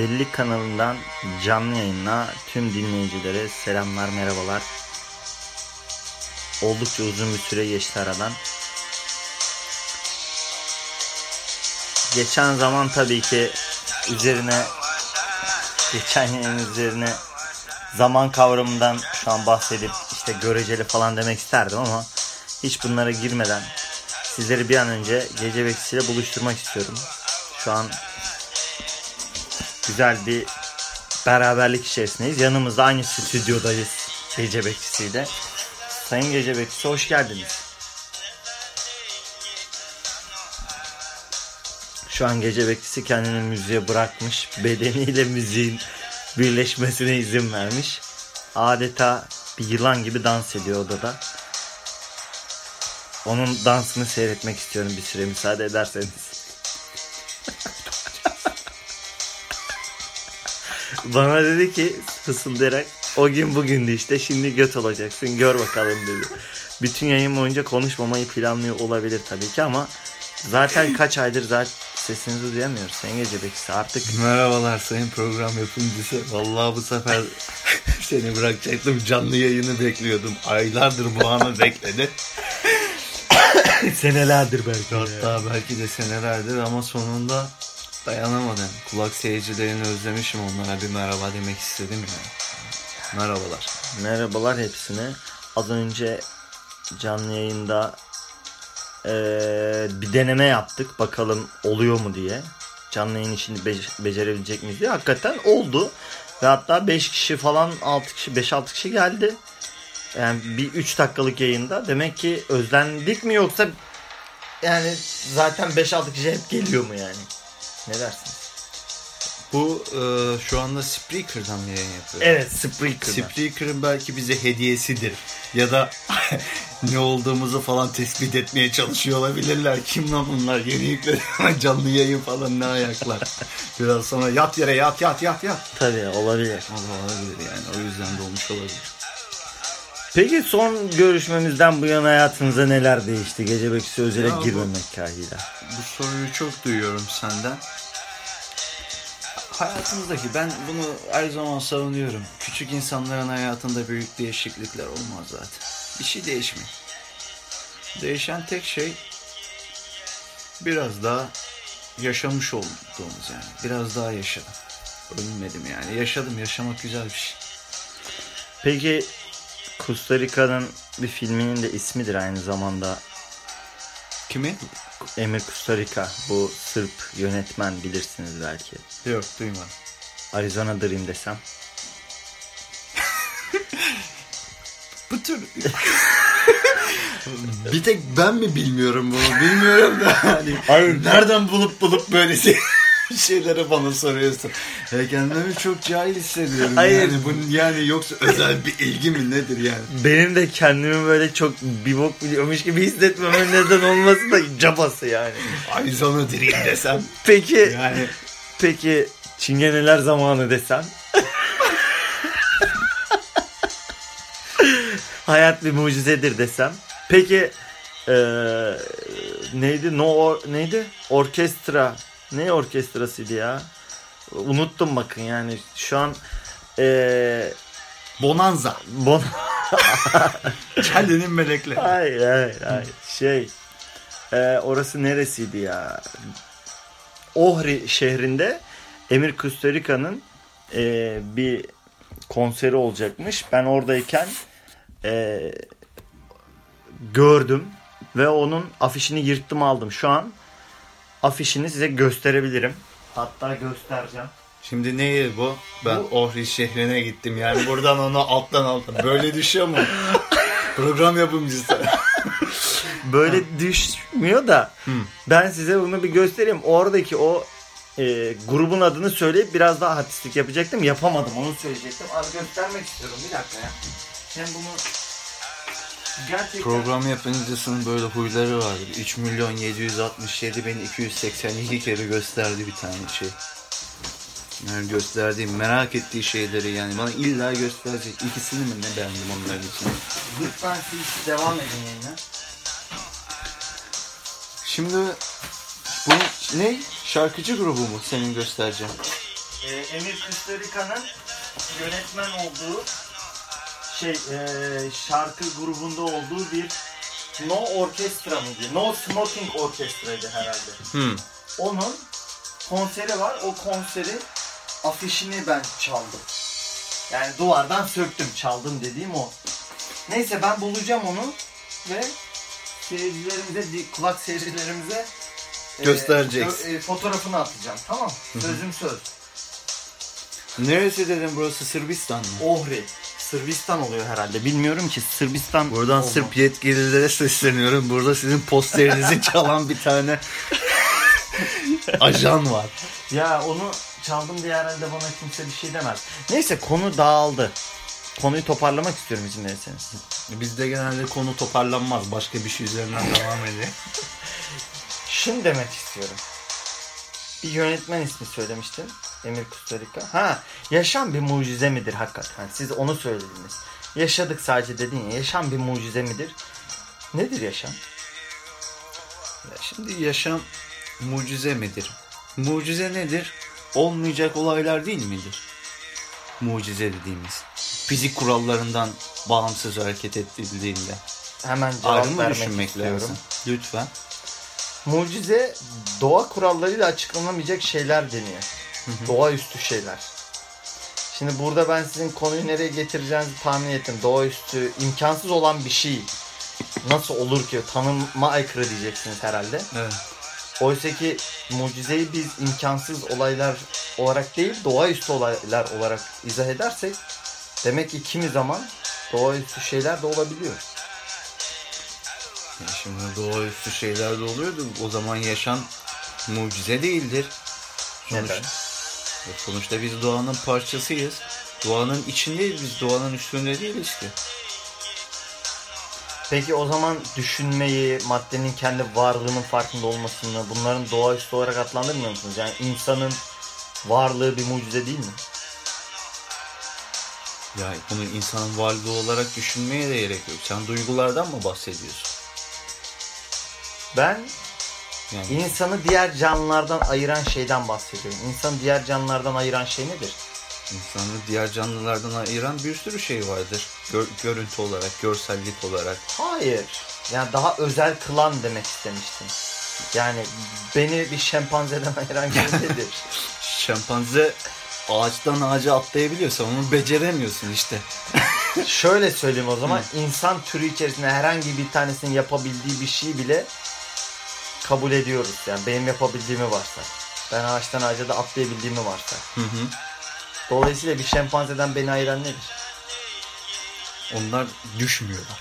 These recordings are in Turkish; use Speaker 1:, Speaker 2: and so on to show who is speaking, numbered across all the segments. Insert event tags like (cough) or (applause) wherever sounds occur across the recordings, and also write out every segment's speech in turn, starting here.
Speaker 1: Delilik kanalından canlı yayınla tüm dinleyicilere selamlar merhabalar. Oldukça uzun bir süre geçti aradan. Geçen zaman tabii ki üzerine geçen yayın üzerine zaman kavramından şu an bahsedip işte göreceli falan demek isterdim ama hiç bunlara girmeden sizleri bir an önce gece bekçisiyle buluşturmak istiyorum. Şu an güzel bir beraberlik içerisindeyiz. Yanımızda aynı stüdyodayız gece bekçisiyle. Sayın gece bekçisi hoş geldiniz. Şu an gece bekçisi kendini müziğe bırakmış. Bedeniyle müziğin birleşmesine izin vermiş. Adeta bir yılan gibi dans ediyor odada. Onun dansını seyretmek istiyorum bir süre müsaade ederseniz. Bana dedi ki fısıldayarak o gün bugündü işte şimdi göt olacaksın gör bakalım dedi. Bütün yayın boyunca konuşmamayı planlıyor olabilir tabii ki ama zaten kaç aydır zaten sesinizi duyamıyoruz. Sayın Gece Bekçisi artık
Speaker 2: Merhabalar sayın program yapımcısı. Vallahi bu sefer (laughs) seni bırakacaktım. Canlı yayını bekliyordum. Aylardır bu anı bekledi. (coughs)
Speaker 1: senelerdir belki.
Speaker 2: Hatta belki de senelerdir ama sonunda dayanamadım. Kulak seyircilerini özlemişim onlara bir merhaba demek istedim ya. Merhabalar.
Speaker 1: Merhabalar hepsine. Az önce canlı yayında eee, bir deneme yaptık. Bakalım oluyor mu diye. Canlı yayın işini be- becerebilecek miyiz diye. Hakikaten oldu. Ve hatta 5 kişi falan 6 kişi 5-6 kişi geldi. Yani bir 3 dakikalık yayında. Demek ki özlendik mi yoksa yani zaten 5-6 kişi hep geliyor mu yani? Ne dersiniz?
Speaker 2: Bu e, şu anda Spreaker'dan mı yayın yapıyor?
Speaker 1: Evet Spreaker'dan.
Speaker 2: Spreaker'ın belki bize hediyesidir. Ya da (laughs) ne olduğumuzu falan tespit etmeye çalışıyor olabilirler. Kim lan bunlar? Yeni yükledi (laughs) canlı yayın falan ne ayaklar. Biraz sonra yat yere yat yat yat yat.
Speaker 1: Tabii olabilir.
Speaker 2: Olabilir yani. O yüzden de olmuş olabilir.
Speaker 1: Peki son görüşmemizden bu yana hayatınızda neler değişti? Gece bekçisi özele
Speaker 2: Ya bu-
Speaker 1: girmemek kaydıyla.
Speaker 2: Bu soruyu çok duyuyorum senden. Hayatımızdaki ben bunu her zaman savunuyorum. Küçük insanların hayatında büyük değişiklikler olmaz zaten. Bir şey değişmiyor. Değişen tek şey biraz daha yaşamış olduğumuz yani. Biraz daha yaşadım. Ölmedim yani. Yaşadım. Yaşamak güzel bir şey.
Speaker 1: Peki Costa Rica'nın bir filminin de ismidir aynı zamanda.
Speaker 2: Kimi?
Speaker 1: Emir Costa Rica. Bu Sırp yönetmen bilirsiniz belki.
Speaker 2: Yok duymadım.
Speaker 1: Arizona Dream desem. (laughs)
Speaker 2: Bu tür... bir tek ben mi bilmiyorum bunu? Bilmiyorum da (laughs) hani
Speaker 1: Hayır.
Speaker 2: nereden bulup bulup böyle şey- şeyleri bana soruyorsun. Ya kendimi çok cahil hissediyorum.
Speaker 1: Hayır.
Speaker 2: Yani bunun yani yoksa özel bir ilgi mi nedir yani?
Speaker 1: Benim de kendimi böyle çok bir bok biliyormuş gibi hissetmemen neden olması da cabası yani.
Speaker 2: Arizona Dream desem.
Speaker 1: Peki,
Speaker 2: Yani
Speaker 1: peki çingeneler zamanı desem. Hayat bir mucizedir desem. Peki eee, neydi? No or- neydi? Orkestra. Ne orkestrasıydı ya? Unuttum bakın yani şu an eee
Speaker 2: Bonanza.
Speaker 1: bon (laughs)
Speaker 2: Kellenin melekleri.
Speaker 1: hayır hayır hayır şey eee, orası neresiydi ya? Ohri şehrinde Emir Kusturica'nın eee, bir konseri olacakmış. Ben oradayken eee, gördüm ve onun afişini yırttım aldım. Şu an afişini size gösterebilirim. Hatta göstereceğim.
Speaker 2: Şimdi neydi bu? Ben
Speaker 1: Bu-
Speaker 2: Ohri şehrine gittim yani buradan onu alttan alttan. Böyle düşüyor mu? (laughs) Program yapımcısı. (laughs)
Speaker 1: Böyle düşmüyor da ben size bunu bir göstereyim. Oradaki o e, grubun adını söyleyip biraz daha artistlik yapacaktım. Yapamadım onu söyleyecektim. Az göstermek istiyorum bir dakika ya. Sen bunu gerçekten
Speaker 2: Program yapımcısının böyle huyları vardır. 3 milyon 767 bin 282 kere gösterdi bir tane şey. Yani gösterdiği, merak ettiği şeyleri yani bana illa gösterecek. İkisini mi ne beğendim onların için.
Speaker 1: lütfen siz devam edin yayına.
Speaker 2: Şimdi bu ne? Şarkıcı grubu mu senin göstereceğin?
Speaker 1: e, Emir Kusturica yönetmen olduğu şey e, şarkı grubunda olduğu bir No Orkestra mı diye. No Smoking Orkestra'ydı herhalde.
Speaker 2: Hmm.
Speaker 1: Onun konseri var. O konserin afişini ben çaldım. Yani duvardan söktüm. Çaldım dediğim o. Neyse ben bulacağım onu ve seyircilerimize, kulak seyircilerimize e,
Speaker 2: Göstereceksin.
Speaker 1: fo- e, fotoğrafını atacağım. Tamam. Sözüm söz.
Speaker 2: Neresi dedim burası Sırbistan mı?
Speaker 1: Ohri. Sırbistan oluyor herhalde. Bilmiyorum ki Sırbistan
Speaker 2: Buradan
Speaker 1: olma.
Speaker 2: Sırp yetkililere sesleniyorum. Burada sizin posterinizi (laughs) çalan bir tane ajan var.
Speaker 1: Ya onu çaldım diye herhalde bana kimse bir şey demez. Neyse konu dağıldı. Konuyu toparlamak istiyorum izin verirseniz.
Speaker 2: Bizde genelde konu toparlanmaz. Başka bir şey üzerinden devam ediyor. (laughs)
Speaker 1: Şunu demek istiyorum. Bir yönetmen ismi söylemiştim. Emir Kusturica. Ha, yaşam bir mucize midir hakikaten? Siz onu söylediniz. Yaşadık sadece dedin ya. Yaşam bir mucize midir? Nedir yaşam?
Speaker 2: Ya Şimdi yaşam mucize midir? Mucize nedir? Olmayacak olaylar değil midir? Mucize dediğimiz. Fizik kurallarından bağımsız hareket edildiğinde.
Speaker 1: Hemen cevap
Speaker 2: Ayrı mı
Speaker 1: vermek
Speaker 2: düşünmek
Speaker 1: istiyorum.
Speaker 2: lazım? Lütfen.
Speaker 1: Mucize doğa kurallarıyla açıklanamayacak şeyler deniyor. Doğaüstü şeyler. Şimdi burada ben sizin konuyu nereye getireceğinizi tahmin ettim. Doğaüstü, imkansız olan bir şey nasıl olur ki? Tanıma aykırı diyeceksiniz herhalde.
Speaker 2: Evet.
Speaker 1: Oysa ki mucizeyi biz imkansız olaylar olarak değil, doğaüstü olaylar olarak izah edersek demek ki kimi zaman doğaüstü şeyler de olabiliyor.
Speaker 2: Ya şimdi doğaüstü şeyler de oluyordu. O zaman yaşam mucize değildir. Sonuçta,
Speaker 1: Neden?
Speaker 2: E, sonuçta biz doğanın parçasıyız. Doğanın içindeyiz biz. Doğanın üstünde değiliz ki.
Speaker 1: Peki o zaman düşünmeyi, maddenin kendi varlığının farkında olmasını, bunların doğaüstü olarak adlandırmıyor musunuz? Yani insanın varlığı bir mucize değil mi?
Speaker 2: Ya bunu insanın varlığı olarak düşünmeye de gerek yok. Sen duygulardan mı bahsediyorsun?
Speaker 1: Ben
Speaker 2: Yani
Speaker 1: insanı diğer canlılardan ayıran şeyden bahsediyorum. İnsanı diğer canlılardan ayıran şey nedir?
Speaker 2: insanı diğer canlılardan ayıran bir sürü şey vardır. Gör- görüntü olarak, görsellik olarak.
Speaker 1: Hayır. Yani daha özel kılan demek istemiştim. Yani beni bir şempanzeden (laughs) ayıran şey nedir? (laughs)
Speaker 2: Şempanze ağaçtan ağaca atlayabiliyorsa onu beceremiyorsun işte.
Speaker 1: Şöyle söyleyeyim o zaman. insan türü içerisinde herhangi bir tanesinin yapabildiği bir şey bile kabul ediyoruz. Yani benim yapabildiğimi varsa. Ben ağaçtan ağaca da atlayabildiğimi varsa.
Speaker 2: Hı hı.
Speaker 1: Dolayısıyla bir şempanzeden beni ayıran nedir?
Speaker 2: Onlar düşmüyorlar.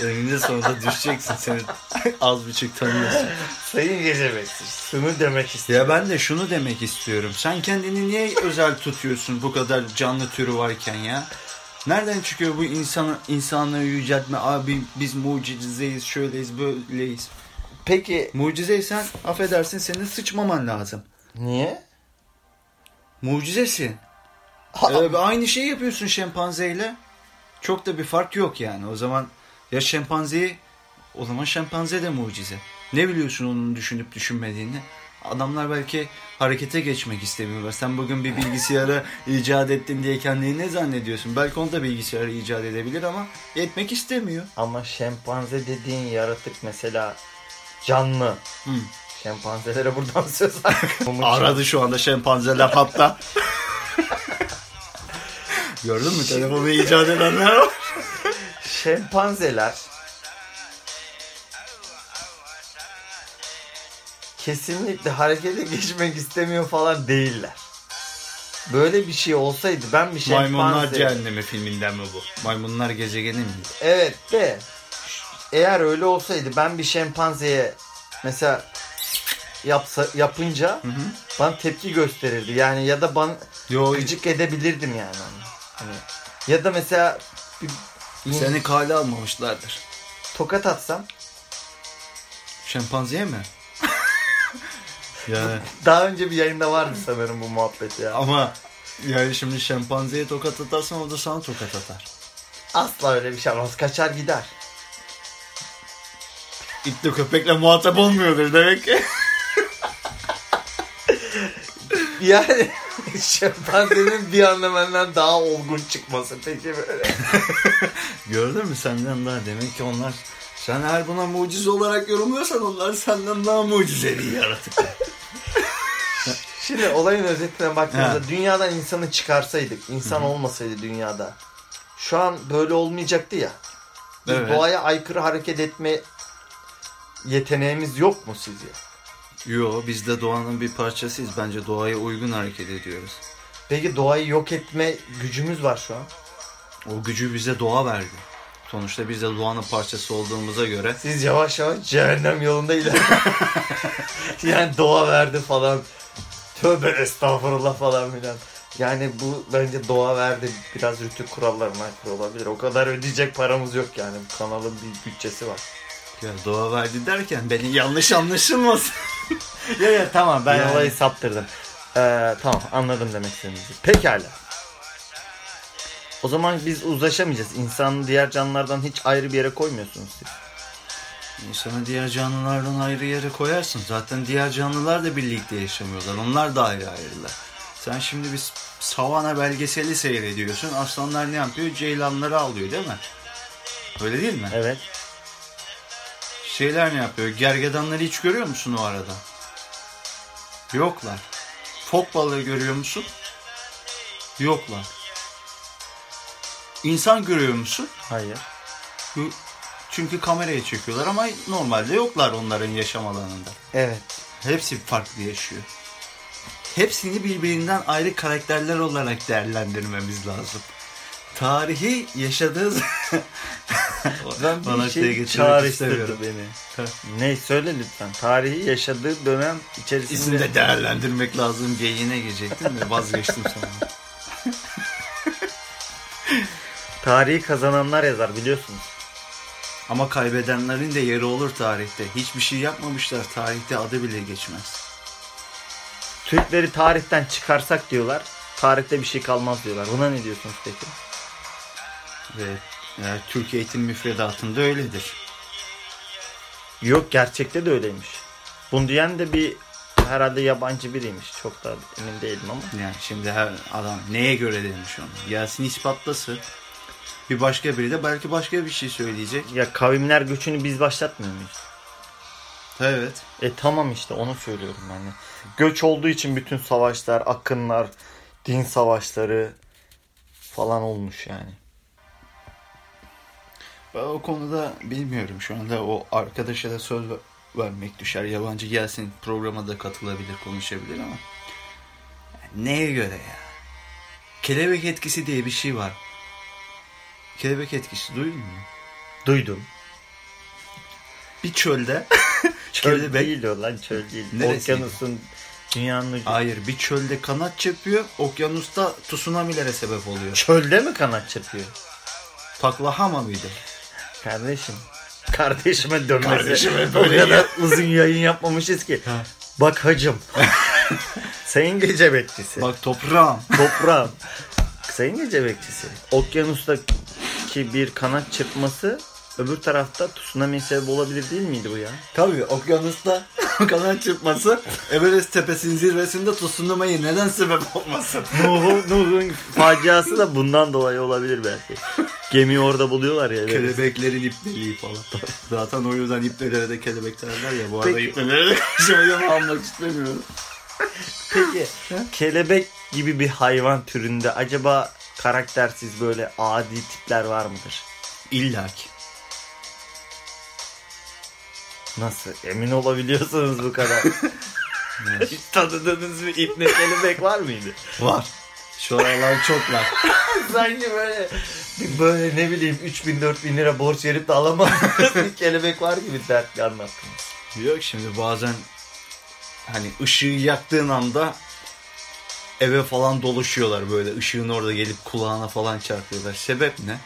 Speaker 2: (laughs) Eninde sonunda düşeceksin. Seni az buçuk tanıyorsun.
Speaker 1: Sayın Gecebek, şunu demek istiyorum.
Speaker 2: Ya ben de şunu demek istiyorum. Sen kendini niye özel tutuyorsun bu kadar canlı türü varken ya? Nereden çıkıyor bu insanı insanlığı yüceltme? Abi biz mucizeyiz, şöyleyiz, böyleyiz.
Speaker 1: Peki
Speaker 2: Mucizeysen affedersin senin sıçmaman lazım.
Speaker 1: niye?
Speaker 2: Mucizesin. (laughs) Ee, aynı şeyi yapıyorsun şempanzeyle. Çok da bir fark yok yani. O zaman ya şempanzeyi o zaman şempanze de mucize. Ne biliyorsun onun düşünüp düşünmediğini? Adamlar belki harekete geçmek istemiyorlar. Sen bugün bir bilgisayarı (laughs) icat ettin diye kendini ne zannediyorsun? Belki onu da bilgisayarı icat edebilir ama etmek istemiyor.
Speaker 1: Ama şempanze dediğin yaratık mesela canlı.
Speaker 2: Hı.
Speaker 1: Şempanzelere buradan söz. (laughs)
Speaker 2: Aradı şu anda şempanzeler hatta. Gördün mü telefonu icat edenler var.
Speaker 1: Şempanzeler kesinlikle harekete geçmek istemiyor falan değiller. Böyle bir şey olsaydı ben bir şempanze...
Speaker 2: Maymunlar Cehennemi filminden mi bu? Maymunlar gezegeni mi?
Speaker 1: Evet de eğer öyle olsaydı ben bir şempanzeye mesela yapsa yapınca bana tepki gösterirdi. Yani ya da bana
Speaker 2: Yo,
Speaker 1: gıcık edebilirdim yani. onu. Hani ya da mesela bir,
Speaker 2: seni kale almamışlardır.
Speaker 1: tokat atsam
Speaker 2: Şempanzeye mi? (laughs) yani
Speaker 1: daha önce bir yayında vardı sanırım bu muhabbet ya.
Speaker 2: ama yani şimdi şempanzeye tokat atarsan o da sana tokat atar.
Speaker 1: Asla öyle bir şey olmaz. Kaçar gider.
Speaker 2: İtle köpekle muhatap olmuyordur demek ki.
Speaker 1: Yani (laughs) şempanzenin bir anda benden daha olgun çıkması peki böyle. (laughs)
Speaker 2: Gördün mü senden daha demek ki onlar sen her buna mucize olarak yorumluyorsan onlar senden daha mucizevi yaratıklar. (laughs)
Speaker 1: Şimdi olayın özetine baktığımızda
Speaker 2: Ha.
Speaker 1: dünyadan insanı çıkarsaydık, insan olmasaydı dünyada şu an böyle olmayacaktı ya. Biz
Speaker 2: Evet.
Speaker 1: doğaya aykırı hareket etme yeteneğimiz yok mu sizce?
Speaker 2: Yo biz de doğanın bir parçasıyız. Bence doğaya uygun hareket ediyoruz.
Speaker 1: Peki doğayı yok etme gücümüz var şu an.
Speaker 2: O gücü bize doğa verdi. Sonuçta biz de doğanın parçası olduğumuza göre
Speaker 1: Siz yavaş yavaş cehennem yolunda iler. (laughs) yani doğa verdi falan. Tövbe estağfurullah falan filan. Yani bu bence doğa verdi. Biraz rütük kurallarına aykırı olabilir. O kadar ödeyecek paramız yok yani. Kanalın bir bütçesi var.
Speaker 2: Ya doğa verdi derken beni yanlış anlaşılmasın. (laughs)
Speaker 1: Ya ya tamam ben
Speaker 2: Yani.
Speaker 1: olayı saptırdım. Ee, tamam anladım demek istediğinizi. Pekala. O zaman biz uzlaşamayacağız. İnsanı diğer canlılardan hiç ayrı bir yere koymuyorsunuz siz.
Speaker 2: İnsanı diğer canlılardan ayrı yere koyarsın. Zaten diğer canlılar da birlikte yaşamıyorlar. Onlar da ayrı ayrılar. Sen şimdi bir savana belgeseli seyrediyorsun. Aslanlar ne yapıyor? Ceylanları alıyor değil mi? Öyle değil mi?
Speaker 1: Evet.
Speaker 2: Şeyler ne yapıyor? Gergedanları hiç görüyor musun o arada? Yoklar. Fok balığı görüyor musun? Yoklar. İnsan görüyor musun?
Speaker 1: Hayır.
Speaker 2: Çünkü kameraya çekiyorlar ama normalde yoklar onların yaşam alanında.
Speaker 1: Evet.
Speaker 2: Hepsi farklı yaşıyor. Hepsini birbirinden ayrı karakterler olarak değerlendirmemiz lazım. Tarihi yaşadığı (laughs)
Speaker 1: Ben
Speaker 2: Bana
Speaker 1: şey
Speaker 2: getirmek
Speaker 1: çağrıştırdı beni. Ne söyle lütfen. Tarihi yaşadığı dönem içerisinde
Speaker 2: İkisini de değerlendirmek lazım geyine girecektim de vazgeçtim sonra. (laughs)
Speaker 1: tarihi kazananlar yazar biliyorsunuz.
Speaker 2: Ama kaybedenlerin de yeri olur tarihte. Hiçbir şey yapmamışlar tarihte adı bile geçmez.
Speaker 1: Türkleri tarihten çıkarsak diyorlar. Tarihte bir şey kalmaz diyorlar. Buna ne diyorsunuz peki?
Speaker 2: Ve e, Türk eğitim müfredatında öyledir.
Speaker 1: Yok gerçekte de öyleymiş. Bunu diyen de bir herhalde yabancı biriymiş. Çok da emin değilim ama.
Speaker 2: Yani şimdi her adam neye göre demiş onu. Gelsin ispatlasın. Bir başka biri de belki başka bir şey söyleyecek.
Speaker 1: Ya kavimler göçünü biz başlatmıyor muyuz?
Speaker 2: Evet.
Speaker 1: E tamam işte onu söylüyorum de. Göç olduğu için bütün savaşlar, akınlar, din savaşları falan olmuş yani.
Speaker 2: Ben o konuda bilmiyorum şu anda o arkadaşa da söz ver- vermek düşer. Yabancı gelsin programa da katılabilir, konuşabilir ama. Neye göre ya? Kelebek etkisi diye bir şey var. Kelebek etkisi duydun mu?
Speaker 1: Duydum.
Speaker 2: Bir çölde (laughs)
Speaker 1: Çöl
Speaker 2: kelebek
Speaker 1: değil o lan çöl değil.
Speaker 2: Neresi?
Speaker 1: Okyanusun dünyanın ucu.
Speaker 2: Hayır bir çölde kanat çırpıyor, okyanusta tsunamilere sebep oluyor.
Speaker 1: Çölde mi kanat çırpıyor?
Speaker 2: Taklahama mıydı?
Speaker 1: Kardeşim. Kardeşime dönmesi.
Speaker 2: Kardeşime
Speaker 1: o
Speaker 2: böyle
Speaker 1: kadar uzun yayın yapmamışız ki.
Speaker 2: Ha.
Speaker 1: Bak hacım. (laughs) Sayın gece bekçisi.
Speaker 2: Bak toprağım.
Speaker 1: Toprağım. Sayın gece bekçisi. Okyanustaki bir kanat çırpması öbür tarafta tsunami sebep olabilir değil miydi bu ya?
Speaker 2: Tabii okyanusta (laughs) kanat çırpması Everest tepesinin zirvesinde tsunami'ye neden sebep olmasın? (laughs)
Speaker 1: Nuh'un Nuh'un faciası da bundan dolayı olabilir belki. Gemiyi orada buluyorlar ya.
Speaker 2: Kelebeklerin ipneliği falan. Zaten o yüzden ipnelere de kelebek derler ya. Bu arada
Speaker 1: Peki.
Speaker 2: ipnelere de (laughs) karşıma almak istemiyorum.
Speaker 1: Peki kelebek gibi bir hayvan türünde acaba karaktersiz böyle adi tipler var mıdır?
Speaker 2: İlla ki.
Speaker 1: Nasıl? Emin olabiliyorsunuz bu kadar. (laughs) Hiç tanıdığınız bir ipne kelebek var mıydı?
Speaker 2: Var. Şu aralar çoklar. (laughs)
Speaker 1: Sanki böyle bir böyle ne bileyim 3000 4000 lira borç verip de alamadığınız bir kelebek var gibi dertli anlattınız.
Speaker 2: Yok şimdi bazen hani ışığı yaktığın anda eve falan dolaşıyorlar böyle ışığın orada gelip kulağına falan çarpıyorlar. Sebep ne?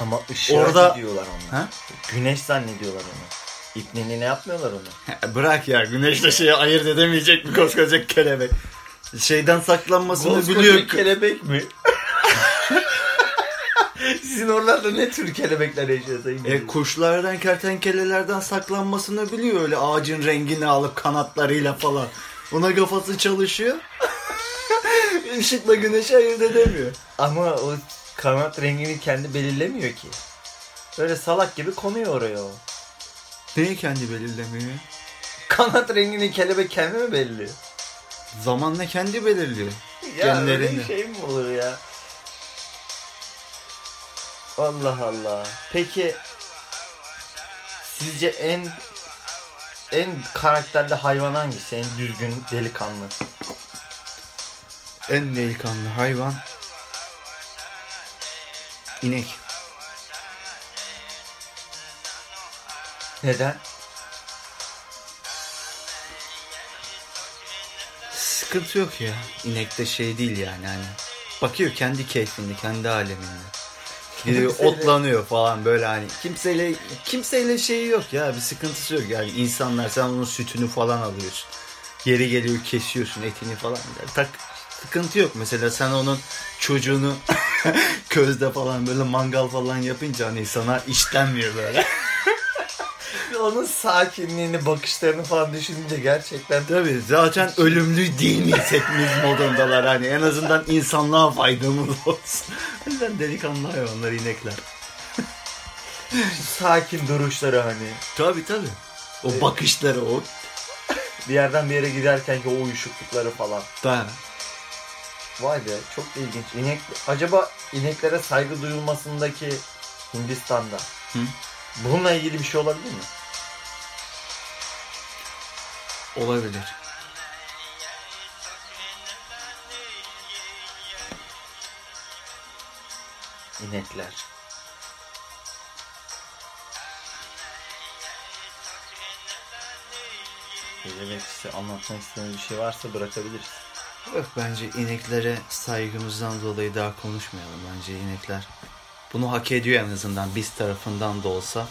Speaker 1: Ama ışığa
Speaker 2: Orada-
Speaker 1: gidiyorlar onlar.
Speaker 2: Ha?
Speaker 1: Güneş zannediyorlar onu. İpneni ne yapmıyorlar onu? (laughs)
Speaker 2: Bırak ya güneşle şeyi ayırt edemeyecek bir koskoca kelebek. Şeyden saklanmasını
Speaker 1: Koskoca
Speaker 2: biliyor.
Speaker 1: kelebek mi? (laughs) Sizin oralarda ne tür kelebekler yaşıyor sayın?
Speaker 2: E, kuşlardan, kertenkelelerden saklanmasını biliyor öyle ağacın rengini alıp kanatlarıyla falan. Ona kafası çalışıyor. (laughs) ışıkla güneşi ayırt edemiyor.
Speaker 1: Ama o kanat rengini kendi belirlemiyor ki. Böyle salak gibi konuyor oraya o.
Speaker 2: Neyi kendi belirlemiyor?
Speaker 1: Kanat rengini kelebek kendi mi belirliyor?
Speaker 2: Zamanla kendi belirliyor.
Speaker 1: Ya öyle
Speaker 2: Genlerini.
Speaker 1: bir şey mi olur ya? Allah Allah. Peki sizce en en karakterli hayvan hangisi? En düzgün, delikanlı.
Speaker 2: En delikanlı hayvan inek.
Speaker 1: Neden?
Speaker 2: Sıkıntı yok ya. İnekte şey değil yani hani. Bakıyor kendi keyfinde, kendi aleminde. Gidiyor
Speaker 1: Kimseyle-
Speaker 2: otlanıyor falan böyle hani. Kimseyle kimseyle şeyi yok ya. Bir sıkıntısı yok yani. insanlar sen onun sütünü falan alıyorsun. Yeri geliyor kesiyorsun etini falan. Tak sıkıntı yok. Mesela sen onun çocuğunu (laughs) közde falan böyle mangal falan yapınca hani sana işlenmiyor böyle.
Speaker 1: Onun sakinliğini, bakışlarını falan düşününce gerçekten
Speaker 2: Tabii zaten ölümlü değil miyiz hepimiz modundalar hani en azından insanlığa faydamız olsun. O yüzden delikanlı hayvanlar inekler.
Speaker 1: sakin duruşları hani.
Speaker 2: Tabii tabii. O bakışları o.
Speaker 1: Bir yerden bir yere giderken ki o uyuşuklukları falan.
Speaker 2: Da.
Speaker 1: Vay be çok ilginç. İnek, acaba ineklere saygı duyulmasındaki Hindistan'da
Speaker 2: Hı?
Speaker 1: bununla ilgili bir şey olabilir mi?
Speaker 2: Olabilir.
Speaker 1: İnekler. Gece bekçisi anlatmak istediğiniz bir şey varsa bırakabiliriz.
Speaker 2: Yok bence ineklere saygımızdan dolayı daha konuşmayalım bence inekler. Bunu hak ediyor en azından biz tarafından da olsa.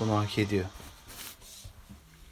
Speaker 2: Bunu hak ediyor.